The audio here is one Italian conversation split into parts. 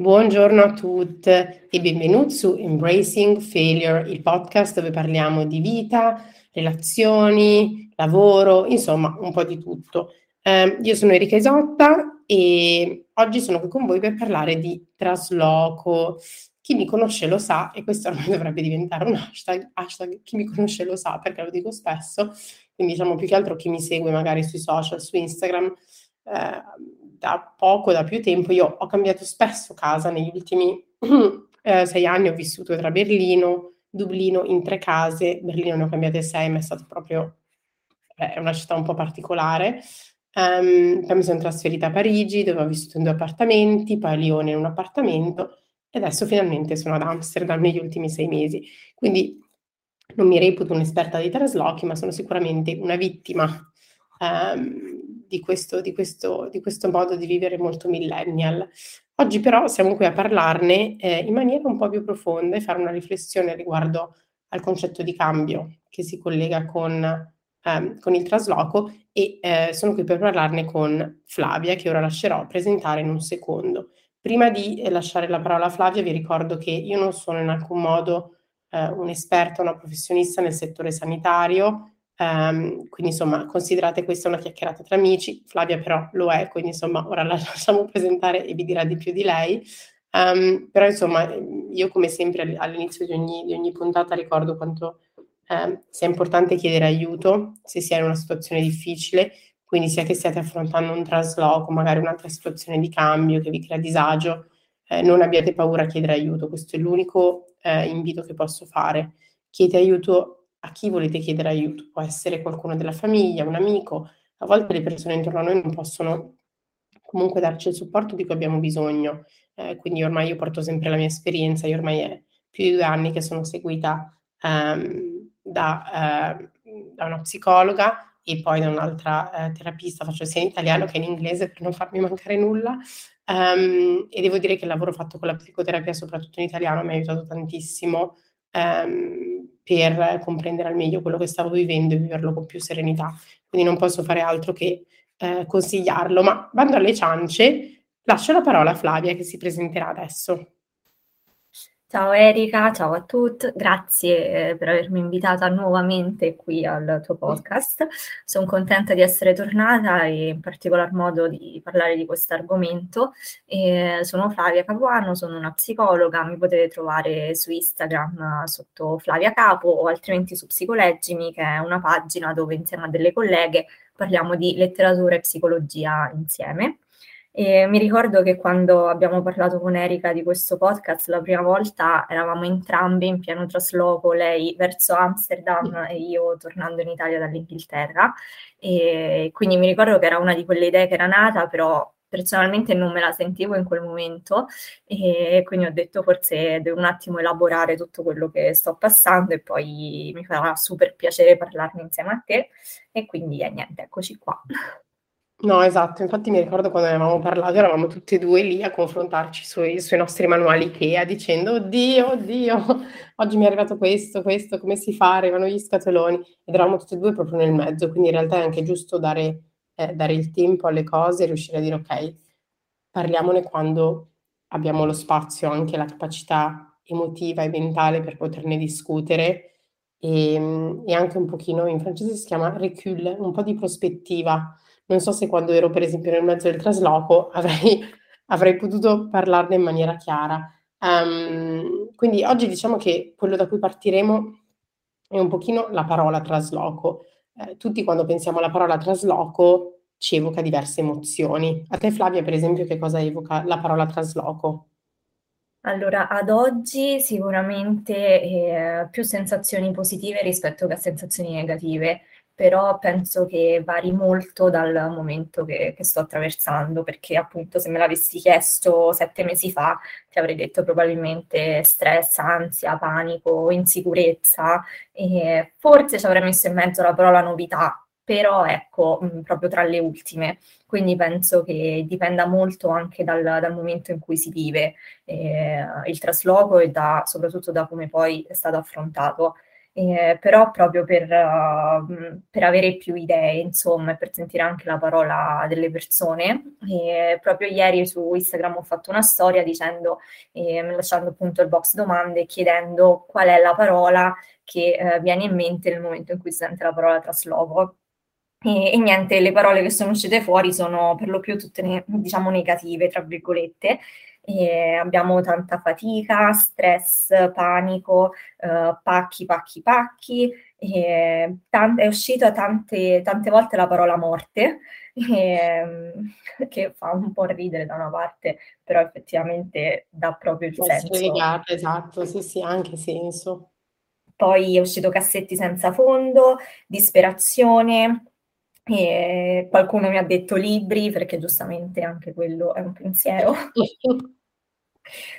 Buongiorno a tutti e benvenuti su Embracing Failure, il podcast dove parliamo di vita, relazioni, lavoro, insomma un po' di tutto. Eh, io sono Erika Isotta e oggi sono qui con voi per parlare di trasloco. Chi mi conosce lo sa, e questo ormai dovrebbe diventare un hashtag, hashtag chi mi conosce lo sa, perché lo dico spesso, quindi diciamo più che altro chi mi segue magari sui social, su Instagram, eh, da poco, da più tempo, io ho cambiato spesso casa negli ultimi eh, sei anni, ho vissuto tra Berlino, Dublino in tre case, Berlino ne ho cambiate sei, ma è stato proprio, eh, è una città un po' particolare. Um, poi mi sono trasferita a Parigi, dove ho vissuto in due appartamenti, poi a Lione in un appartamento, e adesso finalmente sono ad Amsterdam negli ultimi sei mesi. Quindi non mi reputo un'esperta di traslochi, ma sono sicuramente una vittima um, di questo, di, questo, di questo, modo di vivere molto millennial. Oggi però siamo qui a parlarne eh, in maniera un po' più profonda e fare una riflessione riguardo al concetto di cambio che si collega con, ehm, con il trasloco e eh, sono qui per parlarne con Flavia che ora lascerò presentare in un secondo. Prima di eh, lasciare la parola a Flavia vi ricordo che io non sono in alcun modo eh, un'esperta, una professionista nel settore sanitario, Um, quindi insomma considerate questa una chiacchierata tra amici, Flavia però lo è, quindi insomma ora la lasciamo presentare e vi dirà di più di lei. Um, però insomma io come sempre all'inizio di ogni, di ogni puntata ricordo quanto um, sia importante chiedere aiuto se si è in una situazione difficile, quindi sia che stiate affrontando un trasloco, magari un'altra situazione di cambio che vi crea disagio, eh, non abbiate paura a chiedere aiuto, questo è l'unico eh, invito che posso fare. Chiedete aiuto a chi volete chiedere aiuto. Può essere qualcuno della famiglia, un amico. A volte le persone intorno a noi non possono comunque darci il supporto di cui abbiamo bisogno. Eh, quindi ormai io porto sempre la mia esperienza, io ormai è più di due anni che sono seguita um, da, uh, da, una psicologa e poi da un'altra uh, terapista, faccio sia in italiano che in inglese per non farmi mancare nulla. Um, e devo dire che il lavoro fatto con la psicoterapia, soprattutto in italiano, mi ha aiutato tantissimo. Um, per comprendere al meglio quello che stavo vivendo e viverlo con più serenità. Quindi non posso fare altro che eh, consigliarlo. Ma bando alle ciance, lascio la parola a Flavia che si presenterà adesso. Ciao Erika, ciao a tutti, grazie eh, per avermi invitata nuovamente qui al tuo podcast. Sono contenta di essere tornata e in particolar modo di parlare di questo argomento. Eh, sono Flavia Capuano, sono una psicologa, mi potete trovare su Instagram sotto Flavia Capo o altrimenti su Psicoleggimi, che è una pagina dove insieme a delle colleghe parliamo di letteratura e psicologia insieme. E mi ricordo che quando abbiamo parlato con Erika di questo podcast la prima volta eravamo entrambi in pieno trasloco, lei verso Amsterdam e io tornando in Italia dall'Inghilterra. E quindi mi ricordo che era una di quelle idee che era nata, però personalmente non me la sentivo in quel momento e quindi ho detto forse devo un attimo elaborare tutto quello che sto passando e poi mi farà super piacere parlarne insieme a te e quindi eh, niente, eccoci qua. No, esatto, infatti mi ricordo quando avevamo parlato, eravamo tutti e due lì a confrontarci sui, sui nostri manuali IKEA dicendo oddio, oddio, oggi mi è arrivato questo, questo, come si fa, arrivano gli scatoloni. Ed eravamo tutti e due proprio nel mezzo, quindi in realtà è anche giusto dare, eh, dare il tempo alle cose e riuscire a dire ok, parliamone quando abbiamo lo spazio, anche la capacità emotiva e mentale per poterne discutere. E, e anche un pochino, in francese si chiama recul, un po' di prospettiva non so se quando ero per esempio nel mezzo del trasloco avrei, avrei potuto parlarne in maniera chiara. Um, quindi oggi diciamo che quello da cui partiremo è un pochino la parola trasloco. Eh, tutti quando pensiamo alla parola trasloco ci evoca diverse emozioni. A te Flavia, per esempio, che cosa evoca la parola trasloco? Allora, ad oggi sicuramente eh, più sensazioni positive rispetto che a sensazioni negative però penso che vari molto dal momento che, che, sto attraversando, perché appunto se me l'avessi chiesto sette mesi fa ti avrei detto probabilmente stress, ansia, panico, insicurezza e forse ci avrei messo in mezzo la parola novità, però ecco, mh, proprio tra le ultime. Quindi penso che dipenda molto anche dal, dal momento in cui si vive eh, il trasloco e da, soprattutto da come poi è stato affrontato. Eh, però proprio per, uh, per, avere più idee, insomma, e per sentire anche la parola delle persone. E proprio ieri su Instagram ho fatto una storia dicendo, eh, lasciando appunto il box domande, chiedendo qual è la parola che eh, viene in mente nel momento in cui si sente la parola trasloco. E, e, niente, le parole che sono uscite fuori sono per lo più tutte, ne, diciamo, negative, tra virgolette, e abbiamo tanta fatica, stress, panico, uh, pacchi, pacchi, pacchi. Tante, è uscita tante, tante volte la parola morte, e, che fa un po' ridere da una parte, però effettivamente dà proprio il Può senso. Legata, esatto, sì, sì, ha anche senso. Poi è uscito Cassetti senza fondo, Disperazione, qualcuno mi ha detto libri, perché giustamente anche quello è un pensiero.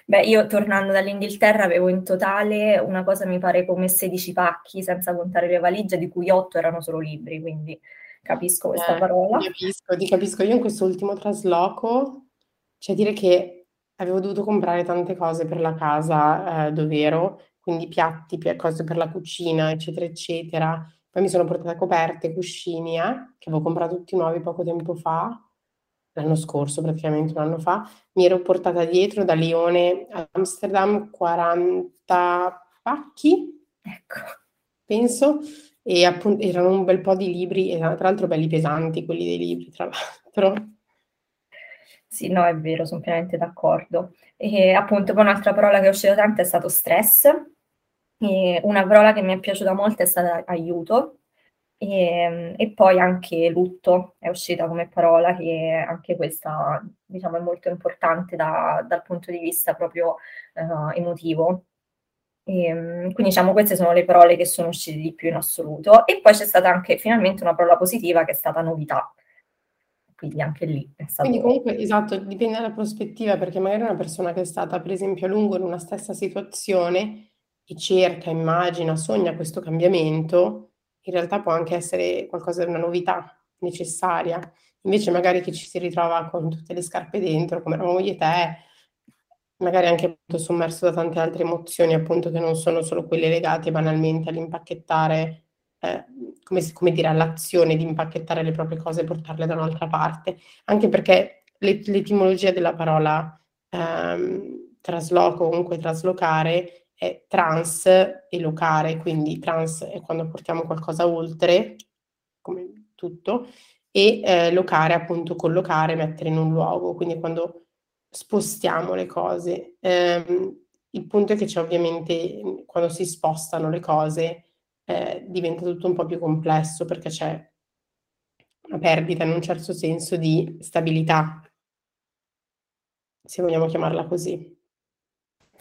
Beh, io tornando dall'Inghilterra avevo in totale una cosa mi pare come 16 pacchi, senza contare le valigie, di cui 8 erano solo libri, quindi capisco questa eh, parola. Ti capisco, ti capisco. Io in questo ultimo trasloco, cioè dire che avevo dovuto comprare tante cose per la casa eh, dove ero, quindi piatti, cose per la cucina, eccetera, eccetera. Poi mi sono portata coperte, cuscini, eh, che avevo comprato tutti nuovi poco tempo fa l'anno scorso, praticamente un anno fa, mi ero portata dietro da Lione a Amsterdam 40 pacchi, ecco, penso, e appunto erano un bel po' di libri, e tra l'altro belli pesanti quelli dei libri, tra l'altro. Sì, no, è vero, sono pienamente d'accordo. E appunto poi un'altra parola che ho uscito tanto è stato stress, e una parola che mi è piaciuta molto è stata aiuto, e, ehm, e, poi anche lutto è uscita come parola, che anche questa diciamo, è molto importante da, dal punto di vista proprio uh, emotivo. E, ehm, quindi diciamo queste sono le parole che sono uscite di più in assoluto. E poi c'è stata anche finalmente una parola positiva che è stata novità. Quindi anche lì è stato... Quindi comunque, esatto, dipende dalla prospettiva, perché magari una persona che è stata per esempio a lungo in una stessa situazione e cerca, immagina, sogna questo cambiamento, in realtà può anche essere qualcosa di una novità necessaria. Invece magari chi ci si ritrova con tutte le scarpe dentro, come eravamo io e te, magari anche sommerso da tante altre emozioni, appunto, che non sono solo quelle legate banalmente all'impacchettare, eh, come, come, dire, all'azione di impacchettare le proprie cose e portarle da un'altra parte. Anche perché l'etimologia della parola ehm, trasloco, comunque traslocare, è trans e locare, quindi trans è quando portiamo qualcosa oltre, come tutto, e eh, locare appunto collocare, mettere in un luogo, quindi quando spostiamo le cose. Um, il punto è che c'è ovviamente, quando si spostano le cose, eh, diventa tutto un po' più complesso perché c'è una perdita in un certo senso di stabilità, se vogliamo chiamarla così.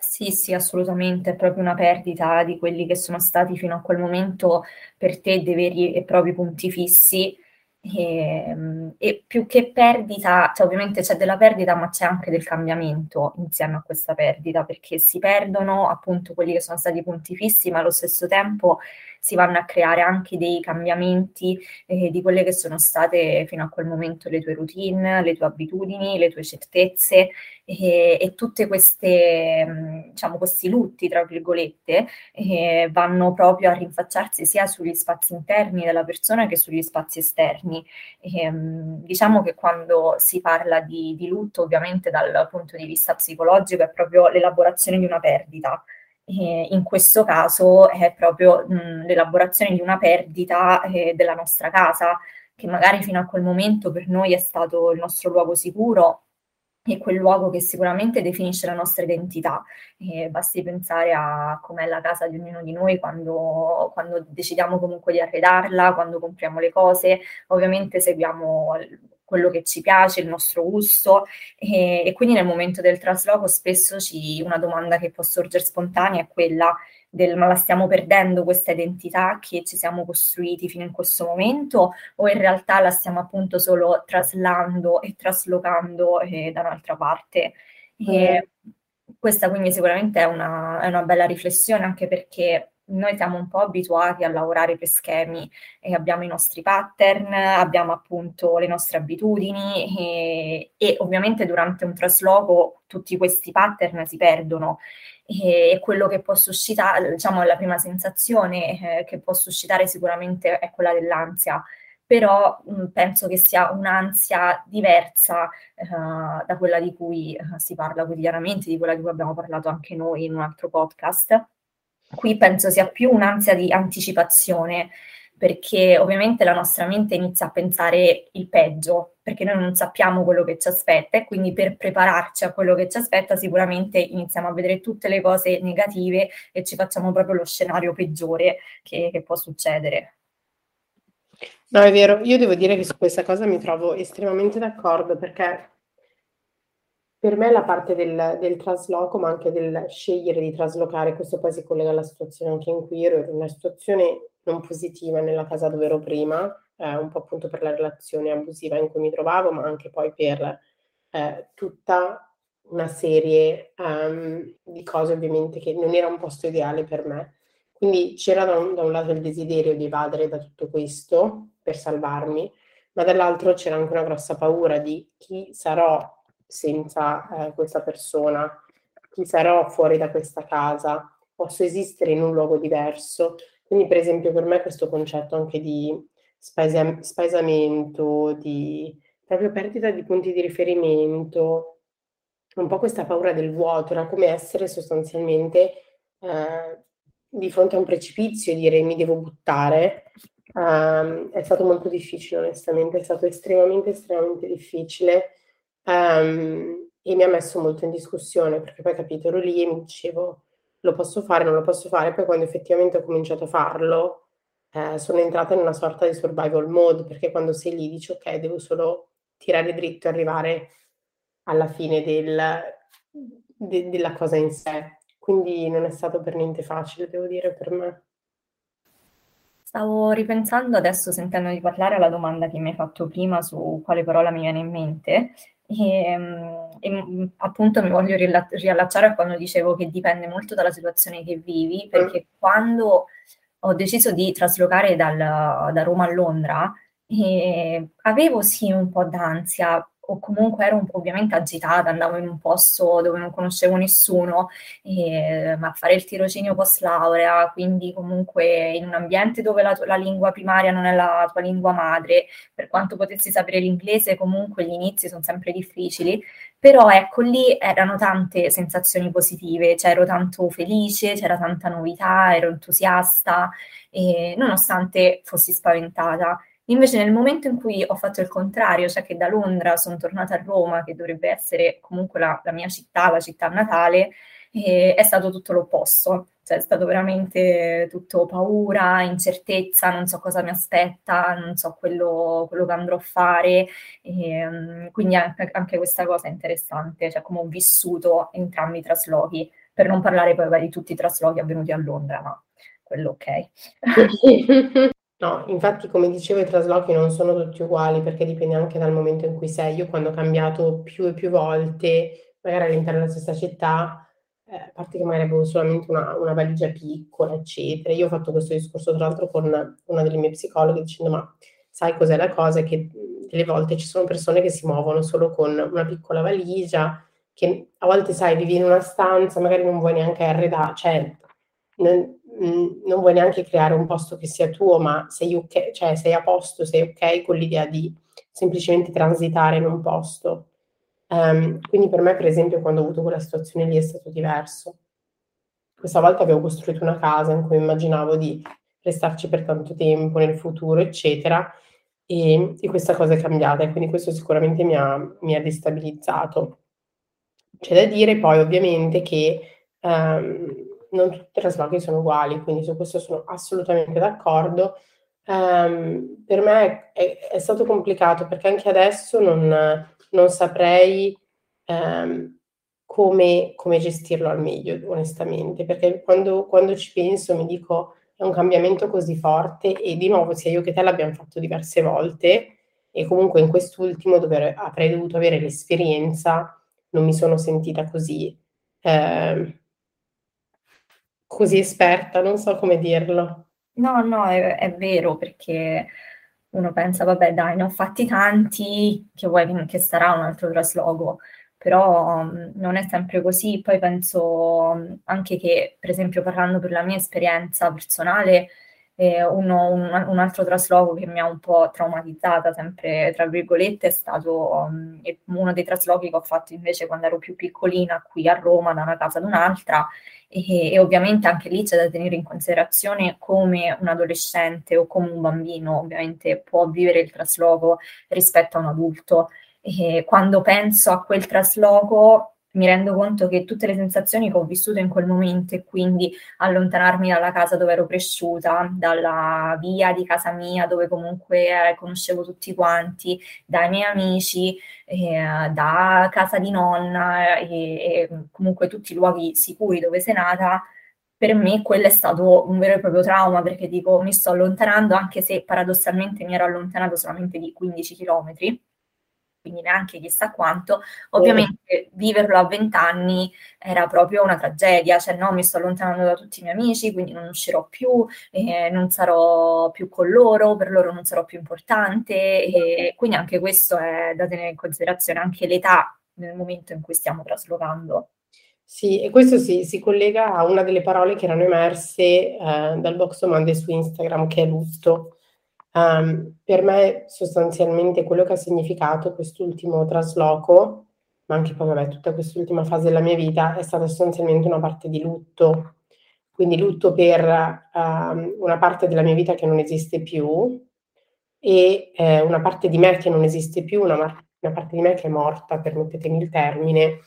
Sì, sì, assolutamente, è proprio una perdita di quelli che sono stati fino a quel momento per te dei veri e propri punti fissi. E, ehm, e, più che perdita, cioè ovviamente c'è della perdita, ma c'è anche del cambiamento insieme a questa perdita, perché si perdono appunto quelli che sono stati punti fissi, ma allo stesso tempo si vanno a creare anche dei cambiamenti eh, di quelle che sono state fino a quel momento le tue routine, le tue abitudini, le tue certezze e, e tutte mm, diciamo, questi lutti, tra virgolette, eh, vanno proprio a rinfacciarsi sia sugli spazi interni della persona che sugli spazi esterni. E, ehm, diciamo che quando si parla di, di lutto, ovviamente dal punto di vista psicologico, è proprio l'elaborazione di una perdita. In questo caso è proprio mh, l'elaborazione di una perdita eh, della nostra casa, che magari fino a quel momento per noi è stato il nostro luogo sicuro e quel luogo che sicuramente definisce la nostra identità. Eh, basti pensare a com'è la casa di ognuno di noi quando, quando decidiamo comunque di arredarla, quando compriamo le cose, ovviamente seguiamo quello che ci piace, il nostro gusto e, e quindi nel momento del trasloco spesso ci, una domanda che può sorgere spontanea è quella del ma la stiamo perdendo questa identità che ci siamo costruiti fino in questo momento o in realtà la stiamo appunto solo traslando e traslocando eh, da un'altra parte. Mm. E questa quindi sicuramente è una, è una bella riflessione anche perché noi siamo un po' abituati a lavorare per schemi e abbiamo i nostri pattern, abbiamo appunto le nostre abitudini e, e ovviamente durante un trasloco tutti questi pattern si perdono e quello che può suscitare, diciamo, la prima sensazione eh, che può suscitare sicuramente è quella dell'ansia però mh, penso che sia un'ansia diversa uh, da quella di cui uh, si parla quotidianamente, di quella di cui abbiamo parlato anche noi in un altro podcast. Qui penso sia più un'ansia di anticipazione, perché ovviamente la nostra mente inizia a pensare il peggio, perché noi non sappiamo quello che ci aspetta e quindi per prepararci a quello che ci aspetta sicuramente iniziamo a vedere tutte le cose negative e ci facciamo proprio lo scenario peggiore che, che può succedere. No, è vero, io devo dire che su questa cosa mi trovo estremamente d'accordo perché per me la parte del, del trasloco, ma anche del scegliere di traslocare, questo poi si collega alla situazione anche in cui ero, in una situazione non positiva nella casa dove ero prima, eh, un po' appunto per la relazione abusiva in cui mi trovavo, ma anche poi per eh, tutta una serie um, di cose ovviamente che non era un posto ideale per me. Quindi c'era da un, da un lato il desiderio di evadere da tutto questo per salvarmi, ma dall'altro c'era anche una grossa paura di chi sarò senza eh, questa persona, chi sarò fuori da questa casa, posso esistere in un luogo diverso. Quindi per esempio per me questo concetto anche di spaesa- spaesamento, di proprio perdita di punti di riferimento, un po' questa paura del vuoto, era come essere sostanzialmente eh, di fronte a un precipizio e dire mi devo buttare, um, è stato molto difficile onestamente, è stato estremamente, estremamente difficile um, e mi ha messo molto in discussione perché poi capito, ero lì e mi dicevo lo posso fare, non lo posso fare, poi quando effettivamente ho cominciato a farlo eh, sono entrata in una sorta di survival mode perché quando sei lì dici ok, devo solo tirare dritto e arrivare alla fine del, de, della cosa in sé quindi non è stato per niente facile, devo dire, per me. Stavo ripensando adesso, sentendo di parlare, alla domanda che mi hai fatto prima su quale parola mi viene in mente. E, mm, e mm, appunto mi voglio riallacciare a quando dicevo che dipende molto dalla situazione che vivi, perché mm. quando ho deciso di traslocare dal, da Roma a Londra, eh, avevo sì un po' d'ansia o comunque ero un po' ovviamente agitata, andavo in un posto dove non conoscevo nessuno, e, ma a fare il tirocinio post laurea, quindi comunque in un ambiente dove la, la, lingua primaria non è la tua lingua madre, per quanto potessi sapere l'inglese, comunque gli inizi sono sempre difficili, però ecco lì erano tante sensazioni positive, cioè ero tanto felice, c'era tanta novità, ero entusiasta, nonostante fossi spaventata. Invece nel momento in cui ho fatto il contrario, cioè che da Londra sono tornata a Roma, che dovrebbe essere comunque la, la mia città, la città natale, eh, è stato tutto l'opposto. Cioè è stato veramente tutto paura, incertezza, non so cosa mi aspetta, non so quello, quello che andrò a fare. E, um, quindi anche, anche, questa cosa è interessante, cioè come ho vissuto entrambi i traslochi, per non parlare poi di tutti i traslochi avvenuti a Londra, ma quello ok. No, infatti come dicevo i traslochi non sono tutti uguali perché dipende anche dal momento in cui sei. Io quando ho cambiato più e più volte, magari all'interno della stessa città, eh, a parte che magari avevo solamente una, una, valigia piccola, eccetera. Io ho fatto questo discorso tra l'altro con una delle mie psicologhe dicendo ma sai cos'è la cosa? Che delle volte ci sono persone che si muovono solo con una piccola valigia, che a volte sai vivi in una stanza, magari non vuoi neanche arredare, cioè non, non vuoi neanche creare un posto che sia tuo, ma sei, okay, cioè sei a posto, sei ok con l'idea di semplicemente transitare in un posto. Um, quindi per me, per esempio, quando ho avuto quella situazione lì è stato diverso. Questa volta avevo costruito una casa in cui immaginavo di restarci per tanto tempo nel futuro, eccetera, e, e questa cosa è cambiata e quindi questo sicuramente mi ha, mi ha destabilizzato. C'è da dire poi ovviamente che um, non tutti i traslochi sono uguali, quindi su questo sono assolutamente d'accordo. Um, per me è, è, stato complicato perché anche adesso non, non saprei um, come, come, gestirlo al meglio, onestamente, perché quando, quando, ci penso mi dico è un cambiamento così forte e di nuovo sia io che te l'abbiamo fatto diverse volte e comunque in quest'ultimo dove avrei dovuto avere l'esperienza non mi sono sentita così. Eh, così esperta, non so come dirlo. No, no, è, è vero perché uno pensa, vabbè, dai, ne ho fatti tanti, che vuoi che sarà un altro trasloco, però um, non è sempre così. Poi penso um, anche che, per esempio, parlando per la mia esperienza personale, eh, uno, un, un, altro trasloco che mi ha un po' traumatizzata, sempre tra virgolette, è stato um, uno dei traslochi che ho fatto invece quando ero più piccolina qui a Roma, da una casa ad un'altra, e, e ovviamente anche lì c'è da tenere in considerazione come un adolescente o come un bambino ovviamente può vivere il trasloco rispetto a un adulto. E quando penso a quel trasloco mi rendo conto che tutte le sensazioni che ho vissuto in quel momento e quindi allontanarmi dalla casa dove ero cresciuta, dalla via di casa mia dove comunque eh, conoscevo tutti quanti, dai miei amici, eh, da casa di nonna e, e comunque tutti i luoghi sicuri dove sei nata, per me quello è stato un vero e proprio trauma perché dico mi sto allontanando anche se paradossalmente mi ero allontanato solamente di 15 chilometri quindi neanche chissà quanto, ovviamente viverlo a vent'anni era proprio una tragedia, cioè no, mi sto allontanando da tutti i miei amici, quindi non uscirò più, eh, non sarò più con loro, per loro non sarò più importante, e quindi anche questo è da tenere in considerazione, anche l'età nel momento in cui stiamo traslocando. Sì, e questo si, si collega a una delle parole che erano emerse eh, dal box domande su Instagram, che è lutto. Um, per me sostanzialmente quello che ha significato quest'ultimo trasloco, ma anche poi vabbè, tutta quest'ultima fase della mia vita, è stata sostanzialmente una parte di lutto. Quindi lutto per um, una parte della mia vita che non esiste più e eh, una parte di me che non esiste più, una, una, parte di me che è morta, permettetemi il termine,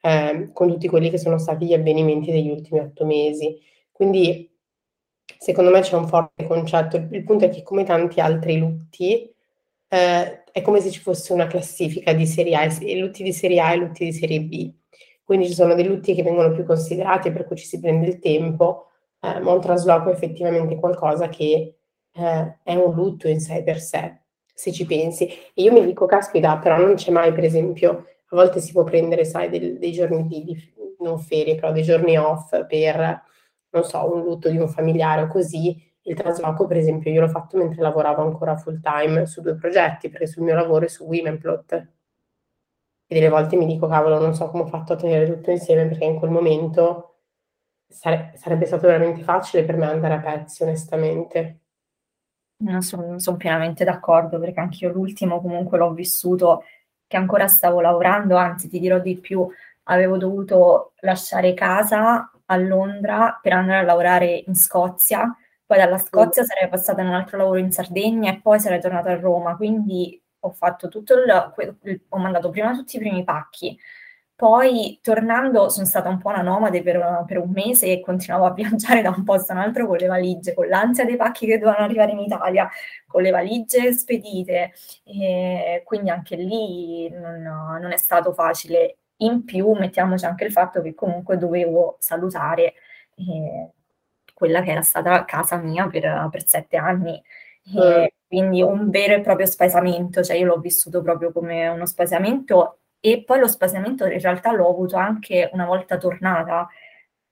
eh, con tutti quelli che sono stati gli avvenimenti degli ultimi otto mesi. Quindi secondo me c'è un forte concetto. Il punto è che come tanti altri lutti, eh, è come se ci fosse una classifica di serie A, lutti di serie A e lutti di serie B. Quindi ci sono dei lutti che vengono più considerati, per cui ci si prende il tempo, eh, ma un trasloco è effettivamente qualcosa che eh, è un lutto in sé per sé, se ci pensi. E io mi dico, caspita, però non c'è mai, per esempio, a volte si può prendere, sai, del, dei giorni di, di, non ferie, però dei giorni off per non so, un lutto di un familiare o così, il trasloco, per esempio, io l'ho fatto mentre lavoravo ancora full time su due progetti, perché sul mio lavoro è su Womenplot. E delle volte mi dico, cavolo, non so come ho fatto a tenere tutto insieme, perché in quel momento sare- sarebbe stato veramente facile per me andare a pezzi, onestamente. No, sono son pienamente d'accordo, perché anche io l'ultimo comunque l'ho vissuto, che ancora stavo lavorando, anzi ti dirò di più, avevo dovuto lasciare casa a Londra per andare a lavorare in Scozia, poi dalla Scozia sarei passata in un altro lavoro in Sardegna e poi sarei tornata a Roma, quindi ho fatto tutto il, ho mandato prima tutti i primi pacchi, poi tornando sono stata un po' una nomade per, per, un mese e continuavo a viaggiare da un posto a un altro con le valigie, con l'ansia dei pacchi che dovevano arrivare in Italia, con le valigie spedite, e quindi anche lì non, non è stato facile in più mettiamoci anche il fatto che comunque dovevo salutare eh, quella che era stata casa mia per, per sette anni. Mm. Quindi un vero e proprio spaesamento, cioè io l'ho vissuto proprio come uno spaesamento e poi lo spaesamento in realtà l'ho avuto anche una volta tornata,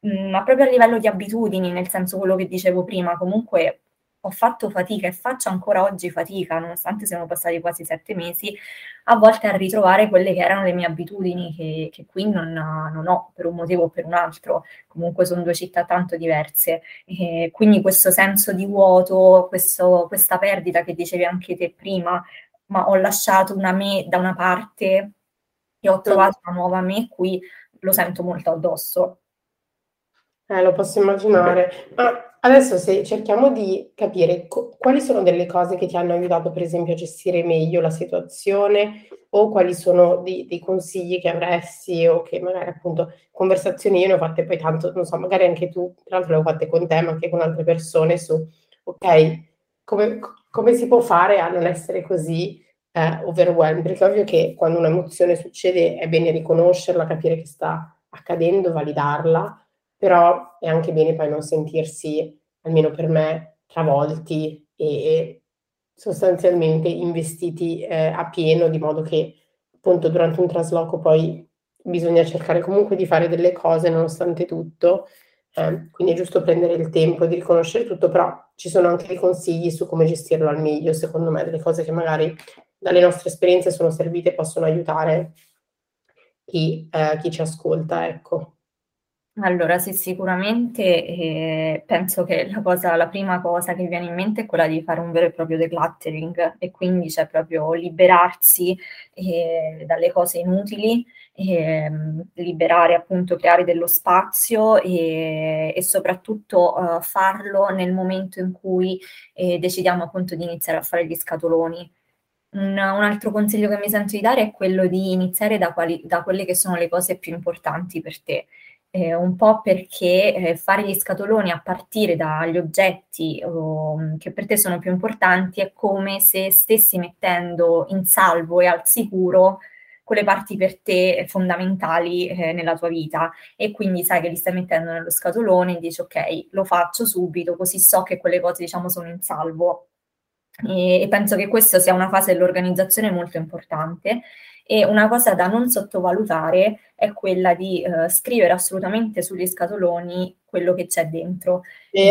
mm, ma proprio a livello di abitudini, nel senso quello che dicevo prima, comunque ho fatto fatica e faccio ancora oggi fatica, nonostante siano passati quasi sette mesi, a volte a ritrovare quelle che erano le mie abitudini che, che qui non, non, ho per un motivo o per un altro. Comunque sono due città tanto diverse. E quindi questo senso di vuoto, questo, questa perdita che dicevi anche te prima, ma ho lasciato una me da una parte e ho trovato una nuova me qui, lo sento molto addosso. Eh, lo posso immaginare. Ma adesso se cerchiamo di capire co- quali sono delle cose che ti hanno aiutato, per esempio, a gestire meglio la situazione o quali sono dei, dei consigli che avresti o che magari appunto conversazioni io ne ho fatte poi tanto, non so, magari anche tu, tra l'altro le ho fatte con te, ma anche con altre persone su, ok, come, come si può fare a non essere così eh, overwhelmed? Perché ovvio che quando un'emozione succede è bene riconoscerla, capire che sta accadendo, validarla però è anche bene poi non sentirsi, almeno per me, travolti e, sostanzialmente investiti eh, a pieno, di modo che appunto durante un trasloco poi bisogna cercare comunque di fare delle cose nonostante tutto, Eh, quindi è giusto prendere il tempo di riconoscere tutto, però ci sono anche dei consigli su come gestirlo al meglio, secondo me, delle cose che magari dalle nostre esperienze sono servite e possono aiutare chi, eh, chi ci ascolta, ecco. Allora, sì, sicuramente eh, penso che la cosa, la prima cosa che viene in mente è quella di fare un vero e proprio decluttering e quindi c'è proprio liberarsi eh, dalle cose inutili, eh, liberare appunto, creare dello spazio e, e soprattutto eh, farlo nel momento in cui eh, decidiamo appunto di iniziare a fare gli scatoloni. Un, altro consiglio che mi sento di dare è quello di iniziare da, quali, da quelle che sono le cose più importanti per te eh, un po' perché eh, fare gli scatoloni a partire dagli oggetti oh, che per te sono più importanti è come se stessi mettendo in salvo e al sicuro quelle parti per te fondamentali eh, nella tua vita e quindi sai che li stai mettendo nello scatolone e dici ok, lo faccio subito così so che quelle cose diciamo sono in salvo. E, e penso che questa sia una fase dell'organizzazione molto importante e una cosa da non sottovalutare è quella di uh, scrivere assolutamente sugli scatoloni quello che c'è dentro. E,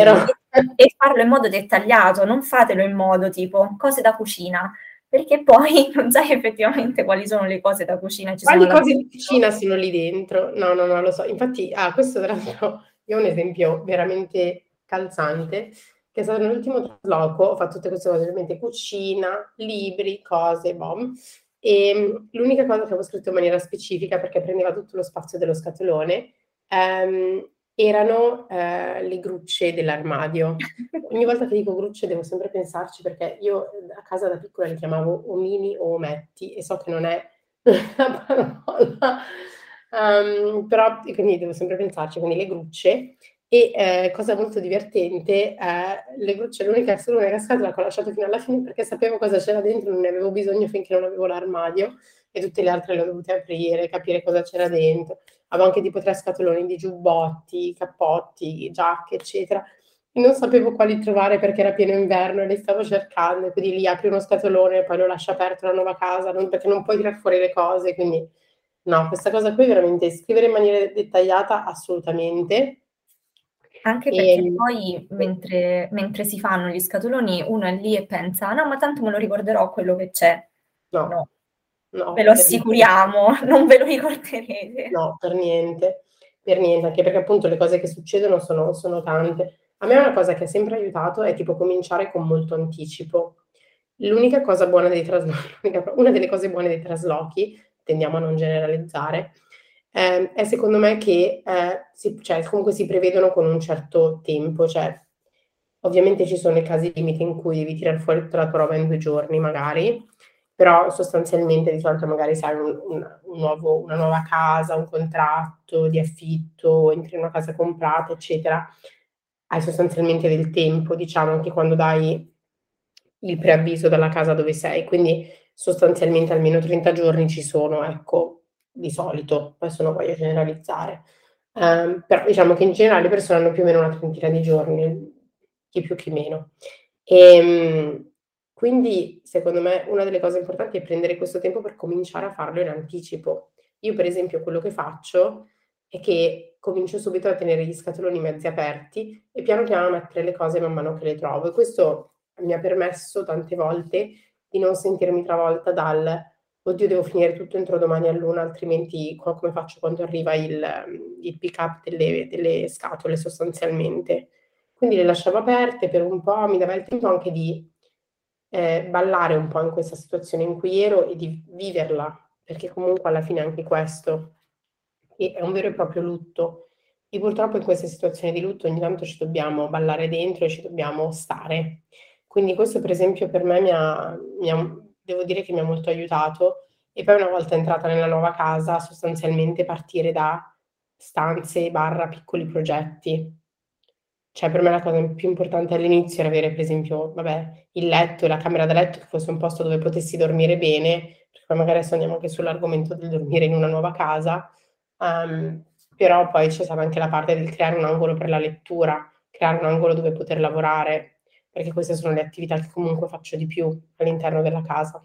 e farlo in modo dettagliato, non fatelo in modo tipo cose da cucina, perché poi non sai effettivamente quali sono le cose da cucina. Ci quali cose di cucina sono lì dentro? No, no, no, lo so. Infatti, ah, questo tra l'altro, ho un esempio veramente calzante, che è stato nell'ultimo trasloco, ho fatto tutte queste cose, ovviamente cucina, libri, cose, bom. E ehm, l'unica cosa che avevo scritto in maniera specifica, perché prendeva tutto lo spazio dello scatolone, ehm, erano eh, le grucce dell'armadio. Ogni volta che dico grucce devo sempre pensarci perché io a casa da piccola li chiamavo omini o ometti e so che non è la parola, um, però quindi devo sempre pensarci, quindi le grucce e eh, cosa molto divertente, eh, le grucce, l'unica, l'unica scatola che ho lasciato fino alla fine perché sapevo cosa c'era dentro, non ne avevo bisogno finché non avevo l'armadio e tutte le altre le ho dovute aprire, capire cosa c'era dentro. Avevo anche tipo tre scatoloni di giubbotti, cappotti, giacche, eccetera. E non sapevo quali trovare perché era pieno inverno e li stavo cercando, quindi lì apri uno scatolone e poi lo lasci aperto la nuova casa, non, perché non puoi tirare fuori le cose, quindi no, questa cosa qui veramente scrivere in maniera dettagliata assolutamente anche perché e... poi mentre, mentre, si fanno gli scatoloni uno è lì e pensa, no, ma tanto me lo ricorderò quello che c'è. No. no. no ve lo assicuriamo, niente. non ve lo ricorderete. No, per niente, per niente, anche perché appunto le cose che succedono sono, sono tante. A me una cosa che ha sempre aiutato è tipo cominciare con molto anticipo. L'unica cosa buona dei traslochi, una delle cose buone dei traslochi, tendiamo a non generalizzare, eh, è secondo me che eh, si, cioè, comunque si prevedono con un certo tempo, cioè ovviamente ci sono i casi limite in cui devi tirare fuori tutta la tua roba in due giorni magari, però sostanzialmente di solito magari sai un, un, un nuovo, una nuova casa, un contratto di affitto, entri in una casa comprata, eccetera, hai sostanzialmente del tempo, diciamo, anche quando dai il preavviso dalla casa dove sei, quindi sostanzialmente almeno 30 giorni ci sono, ecco, di solito, adesso non voglio generalizzare, um, però diciamo che in generale le persone hanno più o meno una trentina di giorni, chi più chi meno. E, um, quindi secondo me una delle cose importanti è prendere questo tempo per cominciare a farlo in anticipo. Io per esempio quello che faccio è che comincio subito a tenere gli scatoloni mezzi aperti e piano piano a mettere le cose man mano che le trovo e questo mi ha permesso tante volte di non sentirmi travolta dal oddio devo finire tutto entro domani all'una, altrimenti come faccio quando arriva il, il pick up delle, delle, scatole sostanzialmente. Quindi le lasciavo aperte per un po', mi dava il tempo anche di eh, ballare un po' in questa situazione in cui ero e di viverla, perché comunque alla fine anche questo è un vero e proprio lutto. E purtroppo in queste situazioni di lutto ogni tanto ci dobbiamo ballare dentro e ci dobbiamo stare. Quindi questo per esempio per me mi ha, mi ha devo dire che mi ha molto aiutato. E poi una volta entrata nella nuova casa, sostanzialmente partire da stanze barra piccoli progetti. Cioè, per me la cosa più importante all'inizio era avere, per esempio, vabbè, il letto e la camera da letto che fosse un posto dove potessi dormire bene, perché poi magari adesso andiamo anche sull'argomento del dormire in una nuova casa, um, però poi c'è stata anche la parte del creare un angolo per la lettura, creare un angolo dove poter lavorare, perché queste sono le attività che comunque faccio di più all'interno della casa.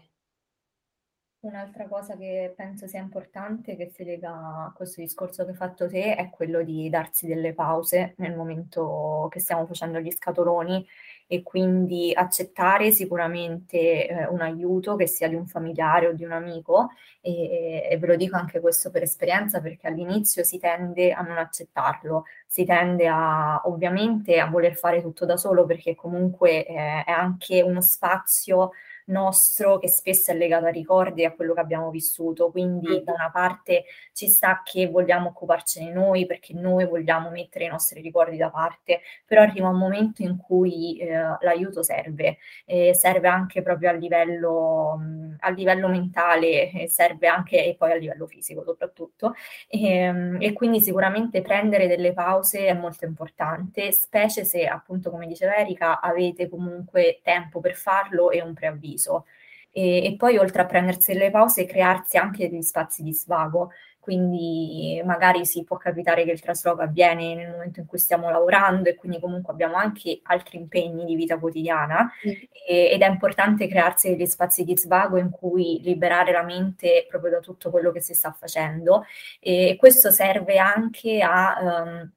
Un'altra cosa che penso sia importante, che si lega a questo discorso che hai fatto te, è quello di darsi delle pause nel momento che stiamo facendo gli scatoloni e quindi accettare sicuramente eh, un aiuto che sia di un familiare o di un amico e, e, ve lo dico anche questo per esperienza perché all'inizio si tende a non accettarlo, si tende a ovviamente a voler fare tutto da solo perché comunque eh, è anche uno spazio nostro che spesso è legato a ricordi e a quello che abbiamo vissuto. Quindi da una parte ci sta che vogliamo occuparcene noi perché noi vogliamo mettere i nostri ricordi da parte, però arriva un momento in cui eh, l'aiuto serve, eh, serve anche proprio a livello, mh, a livello mentale, eh, serve anche e poi a livello fisico soprattutto. E, ehm, e quindi sicuramente prendere delle pause è molto importante, specie se appunto come diceva Erika avete comunque tempo per farlo e un preavviso preciso. E, e, poi oltre a prendersi le pause, crearsi anche degli spazi di svago. Quindi magari si può capitare che il trasloco avviene nel momento in cui stiamo lavorando e quindi comunque abbiamo anche altri impegni di vita quotidiana mm. e, ed è importante crearsi degli spazi di svago in cui liberare la mente proprio da tutto quello che si sta facendo e questo serve anche a um,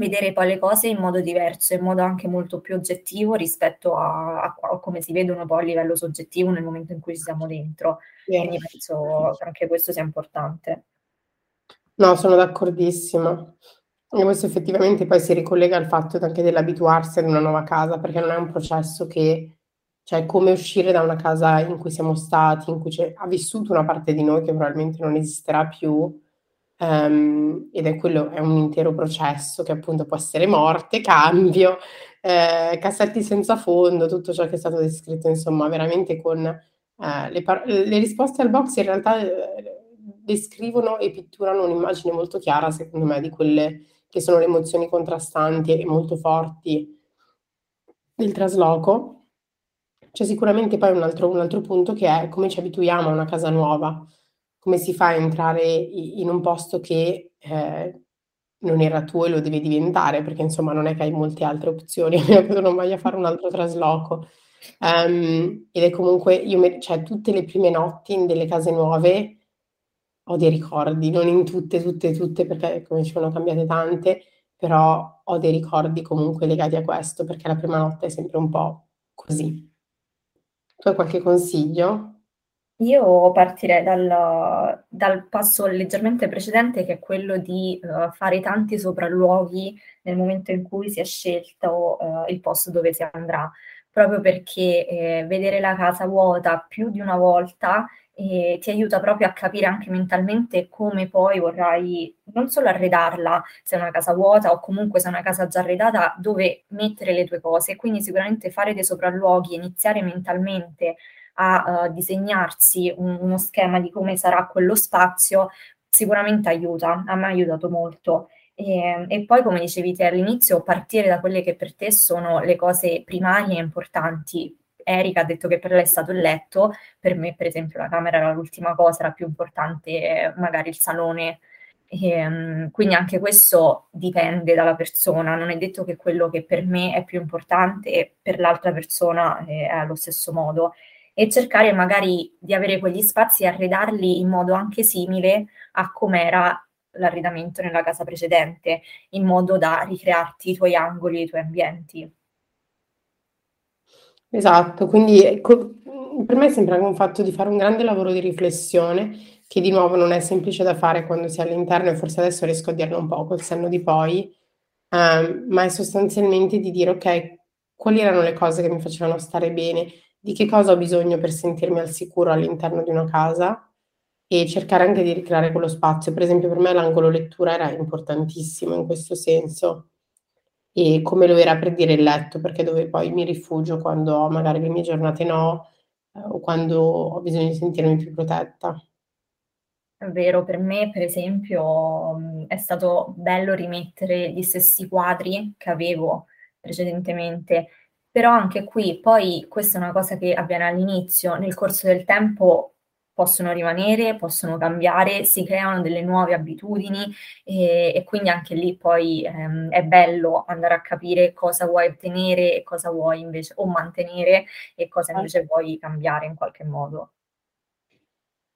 vedere poi le cose in modo diverso, in modo anche molto più oggettivo rispetto a, a, a come si vedono poi a livello soggettivo nel momento in cui siamo dentro. Yeah. Quindi penso che anche questo sia importante. No, sono d'accordissimo. E questo effettivamente poi si ricollega al fatto anche dell'abituarsi ad una nuova casa, perché non è un processo che, cioè come uscire da una casa in cui siamo stati, in cui ha vissuto una parte di noi che probabilmente non esisterà più, Um, ed è quello, è un intero processo che appunto può essere morte, cambio, eh, cassetti senza fondo, tutto ciò che è stato descritto, insomma, veramente con eh, le, par- le, risposte al box in realtà eh, descrivono e pitturano un'immagine molto chiara, secondo me, di quelle che sono le emozioni contrastanti e molto forti del trasloco. C'è sicuramente poi un altro, un altro punto che è come ci abituiamo a una casa nuova come si fa a entrare in un posto che eh, non era tuo e lo devi diventare, perché insomma non è che hai molte altre opzioni, a meno che tu non voglia fare un altro trasloco. Um, ed è comunque, io, cioè tutte le prime notti in delle case nuove ho dei ricordi, non in tutte, tutte, tutte, perché come ci sono cambiate tante, però ho dei ricordi comunque legati a questo, perché la prima notte è sempre un po' così. Tu hai qualche consiglio? Io partirei dal, dal passo leggermente precedente, che è quello di uh, fare tanti sopralluoghi nel momento in cui si è scelto uh, il posto dove si andrà, proprio perché eh, vedere la casa vuota più di una volta eh, ti aiuta proprio a capire anche mentalmente come poi vorrai non solo arredarla se è una casa vuota o comunque se è una casa già arredata, dove mettere le tue cose. Quindi sicuramente fare dei sopralluoghi, iniziare mentalmente a uh, disegnarsi un, uno schema di come sarà quello spazio, sicuramente aiuta, a me ha aiutato molto. E, e, poi, come dicevi te all'inizio, partire da quelle che per te sono le cose primarie e importanti. Erika ha detto che per lei è stato il letto, per me per esempio la camera era l'ultima cosa, era più importante magari il salone. E, um, quindi anche questo dipende dalla persona, non è detto che quello che per me è più importante per l'altra persona è allo stesso modo e cercare magari di avere quegli spazi e arredarli in modo anche simile a com'era l'arredamento nella casa precedente, in modo da ricrearti i tuoi angoli, i tuoi ambienti. Esatto, quindi ecco, per me sembra un fatto di fare un grande lavoro di riflessione, che di nuovo non è semplice da fare quando si è all'interno e forse adesso riesco a dirlo un po' col senno di poi, um, ma è sostanzialmente di dire ok, quali erano le cose che mi facevano stare bene, di che cosa ho bisogno per sentirmi al sicuro all'interno di una casa e cercare anche di ricreare quello spazio. Per esempio, per me l'angolo lettura era importantissimo in questo senso e come lo era per dire il letto, perché dove poi mi rifugio quando ho magari le mie giornate no eh, o quando ho bisogno di sentirmi più protetta. È vero, per me, per esempio, è stato bello rimettere gli stessi quadri che avevo precedentemente però anche qui poi questa è una cosa che avviene all'inizio, nel corso del tempo possono rimanere, possono cambiare, si creano delle nuove abitudini e, e quindi anche lì poi ehm, è bello andare a capire cosa vuoi ottenere e cosa vuoi invece o mantenere e cosa invece vuoi cambiare in qualche modo.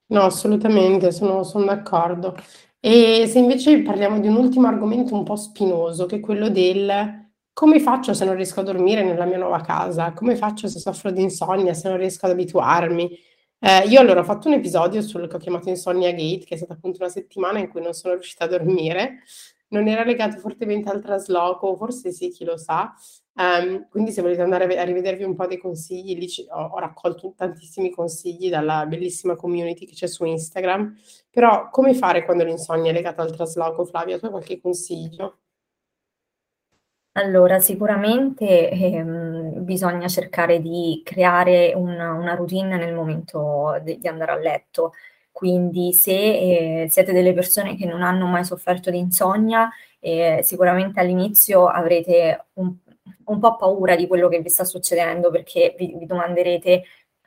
No, assolutamente, sono, sono d'accordo. E se invece parliamo di un ultimo argomento un po' spinoso, che è quello del come faccio se non riesco a dormire nella mia nuova casa? Come faccio se soffro di insonnia, se non riesco ad abituarmi? Eh, io allora ho fatto un episodio sul che ho chiamato Insonnia Gate, che è stata appunto una settimana in cui non sono riuscita a dormire. Non era legato fortemente al trasloco, forse sì, chi lo sa, Um, quindi se volete andare a rivedervi un po' dei consigli, lì ho, ho, raccolto tantissimi consigli dalla bellissima community che c'è su Instagram, però come fare quando l'insonnia è legata al trasloco, Flavia? Tu hai qualche consiglio? Allora, sicuramente ehm, bisogna cercare di creare una, una routine nel momento de- di andare a letto. Quindi se eh, siete delle persone che non hanno mai sofferto di insonnia, eh, sicuramente all'inizio avrete un un po' paura di quello che vi sta succedendo perché vi, vi domanderete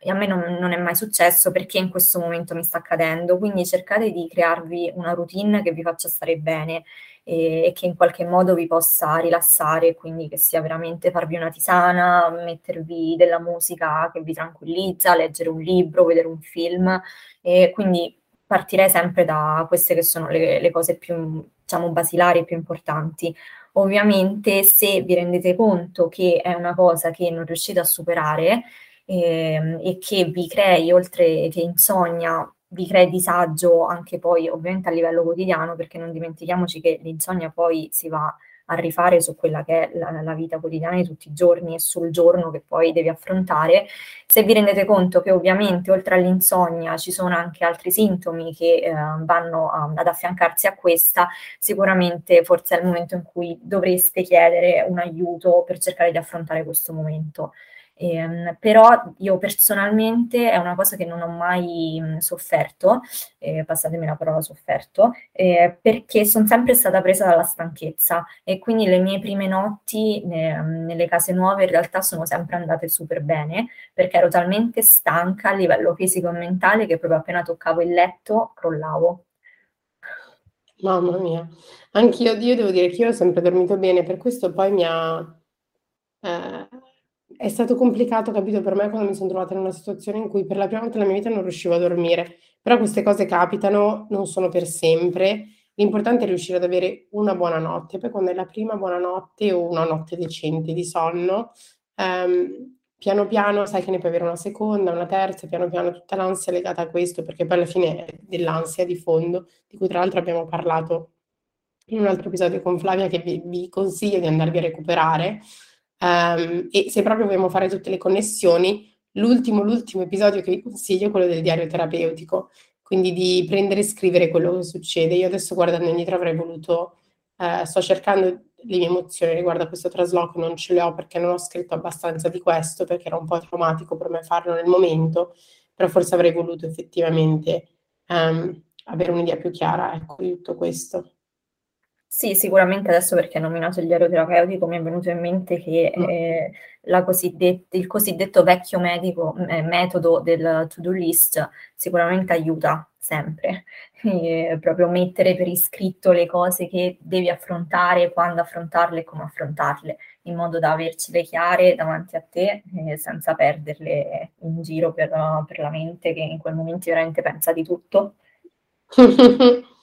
a me non, non, è mai successo perché in questo momento mi sta accadendo, quindi cercate di crearvi una routine che vi faccia stare bene e, e che in qualche modo vi possa rilassare, quindi che sia veramente farvi una tisana, mettervi della musica che vi tranquillizza, leggere un libro, vedere un film e quindi partirei sempre da queste che sono le, le cose più, diciamo, basilari e più importanti. Ovviamente se vi rendete conto che è una cosa che non riuscite a superare eh, e che vi crei, oltre che insonnia, vi crei disagio anche poi ovviamente a livello quotidiano, perché non dimentichiamoci che l'insonnia poi si va a rifare su quella che è la, la, vita quotidiana di tutti i giorni e sul giorno che poi devi affrontare. Se vi rendete conto che ovviamente oltre all'insonnia ci sono anche altri sintomi che eh, vanno a, ad affiancarsi a questa, sicuramente forse è il momento in cui dovreste chiedere un aiuto per cercare di affrontare questo momento. Eh, però io personalmente è una cosa che non ho mai mh, sofferto, eh, passatemi la parola sofferto, eh, perché sono sempre stata presa dalla stanchezza e quindi le mie prime notti ne, nelle case nuove in realtà sono sempre andate super bene perché ero talmente stanca a livello fisico e mentale che proprio appena toccavo il letto crollavo. Mamma mia, anch'io io devo dire che io ho sempre dormito bene, per questo poi mi ha... Eh, è stato complicato, capito, per me quando mi sono trovata in una situazione in cui per la prima volta nella mia vita non riuscivo a dormire. Però queste cose capitano, non sono per sempre. L'importante è riuscire ad avere una buona notte. Poi quando è la prima buona notte o una notte decente di sonno, ehm, piano piano sai che ne puoi avere una seconda, una terza, piano piano tutta l'ansia legata a questo, perché poi alla fine è dell'ansia di fondo, di cui tra l'altro abbiamo parlato in un altro episodio con Flavia che vi, vi consiglio di andarvi a recuperare Um, e se proprio vogliamo fare tutte le connessioni, l'ultimo, l'ultimo episodio che vi consiglio è quello del diario terapeutico, quindi di prendere e scrivere quello che succede. Io adesso guardando indietro avrei voluto, uh, sto cercando le mie emozioni riguardo a questo trasloco, non ce le ho perché non ho scritto abbastanza di questo, perché era un po' traumatico per me farlo nel momento, però forse avrei voluto effettivamente um, avere un'idea più chiara ecco, di tutto questo. Sì, sicuramente adesso perché hai nominato il diario terapeutico mi è venuto in mente che mm. eh, il cosiddetto vecchio medico, eh, metodo del to-do list sicuramente aiuta sempre. E proprio mettere per iscritto le cose che devi affrontare, quando affrontarle e come affrontarle, in modo da avercele chiare davanti a te eh, senza perderle in giro per, per la mente che in quel momento veramente pensa di tutto.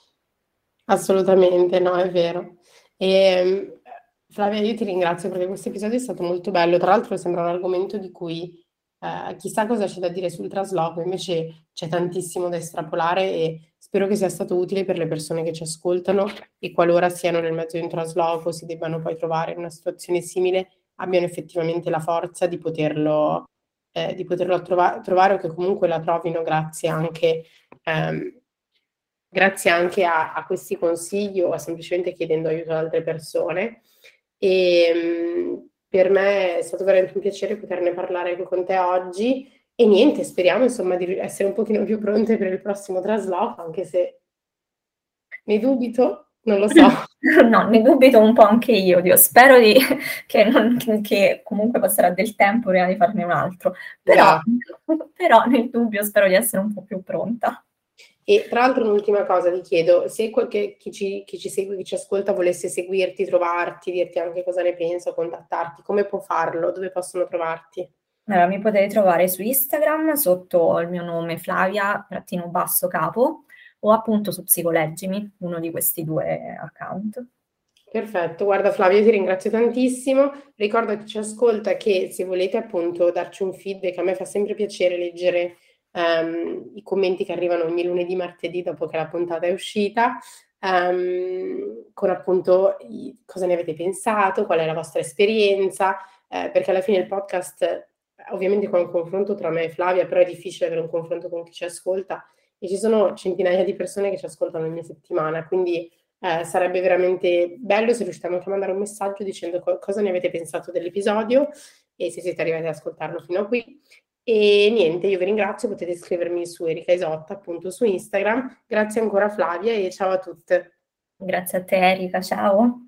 Assolutamente, no, è vero. E, ehm, Flavia, io ti ringrazio perché questo episodio è stato molto bello. Tra l'altro sembra un argomento di cui eh, chissà cosa c'è da dire sul trasloco, invece c'è tantissimo da estrapolare e spero che sia stato utile per le persone che ci ascoltano e qualora siano nel mezzo di un trasloco, si debbano poi trovare in una situazione simile, abbiano effettivamente la forza di poterlo, eh, di poterlo trova- trovare o che comunque la trovino grazie anche ehm, grazie anche a, a questi consigli o semplicemente chiedendo aiuto ad altre persone. E um, per me è stato veramente un piacere poterne parlare con te oggi e niente, speriamo insomma di essere un pochino più pronte per il prossimo trasloco, anche se ne dubito, non lo so. No, ne dubito un po' anche io, Dio. spero di, che, non, che, comunque passerà del tempo prima di farne un altro, però, però nel dubbio spero di essere un po' più pronta. E tra l'altro un'ultima cosa ti chiedo, se qualche, chi, ci, chi ci segue, chi ci ascolta volesse seguirti, trovarti, dirti anche cosa ne pensa, contattarti, come può farlo? Dove possono trovarti? Allora, mi potete trovare su Instagram sotto il mio nome Flavia, trattino basso capo, o appunto su Psicoleggimi, uno di questi due account. Perfetto, guarda Flavia, ti ringrazio tantissimo. Ricordo a chi ci ascolta che se volete appunto darci un feedback, a me fa sempre piacere leggere um, i commenti che arrivano ogni lunedì, martedì dopo che la puntata è uscita, um, con appunto i, cosa ne avete pensato, qual è la vostra esperienza, eh, perché alla fine il podcast ovviamente con un confronto tra me e Flavia, però è difficile avere un confronto con chi ci ascolta e ci sono centinaia di persone che ci ascoltano ogni settimana, quindi eh, sarebbe veramente bello se riusciamo anche a mandare un messaggio dicendo co- cosa ne avete pensato dell'episodio e se siete arrivati ad ascoltarlo fino a qui. E niente, io vi ringrazio, potete scrivermi su Erika Isotta, appunto su Instagram. Grazie ancora Flavia e ciao a tutte. Grazie a te Erika, ciao.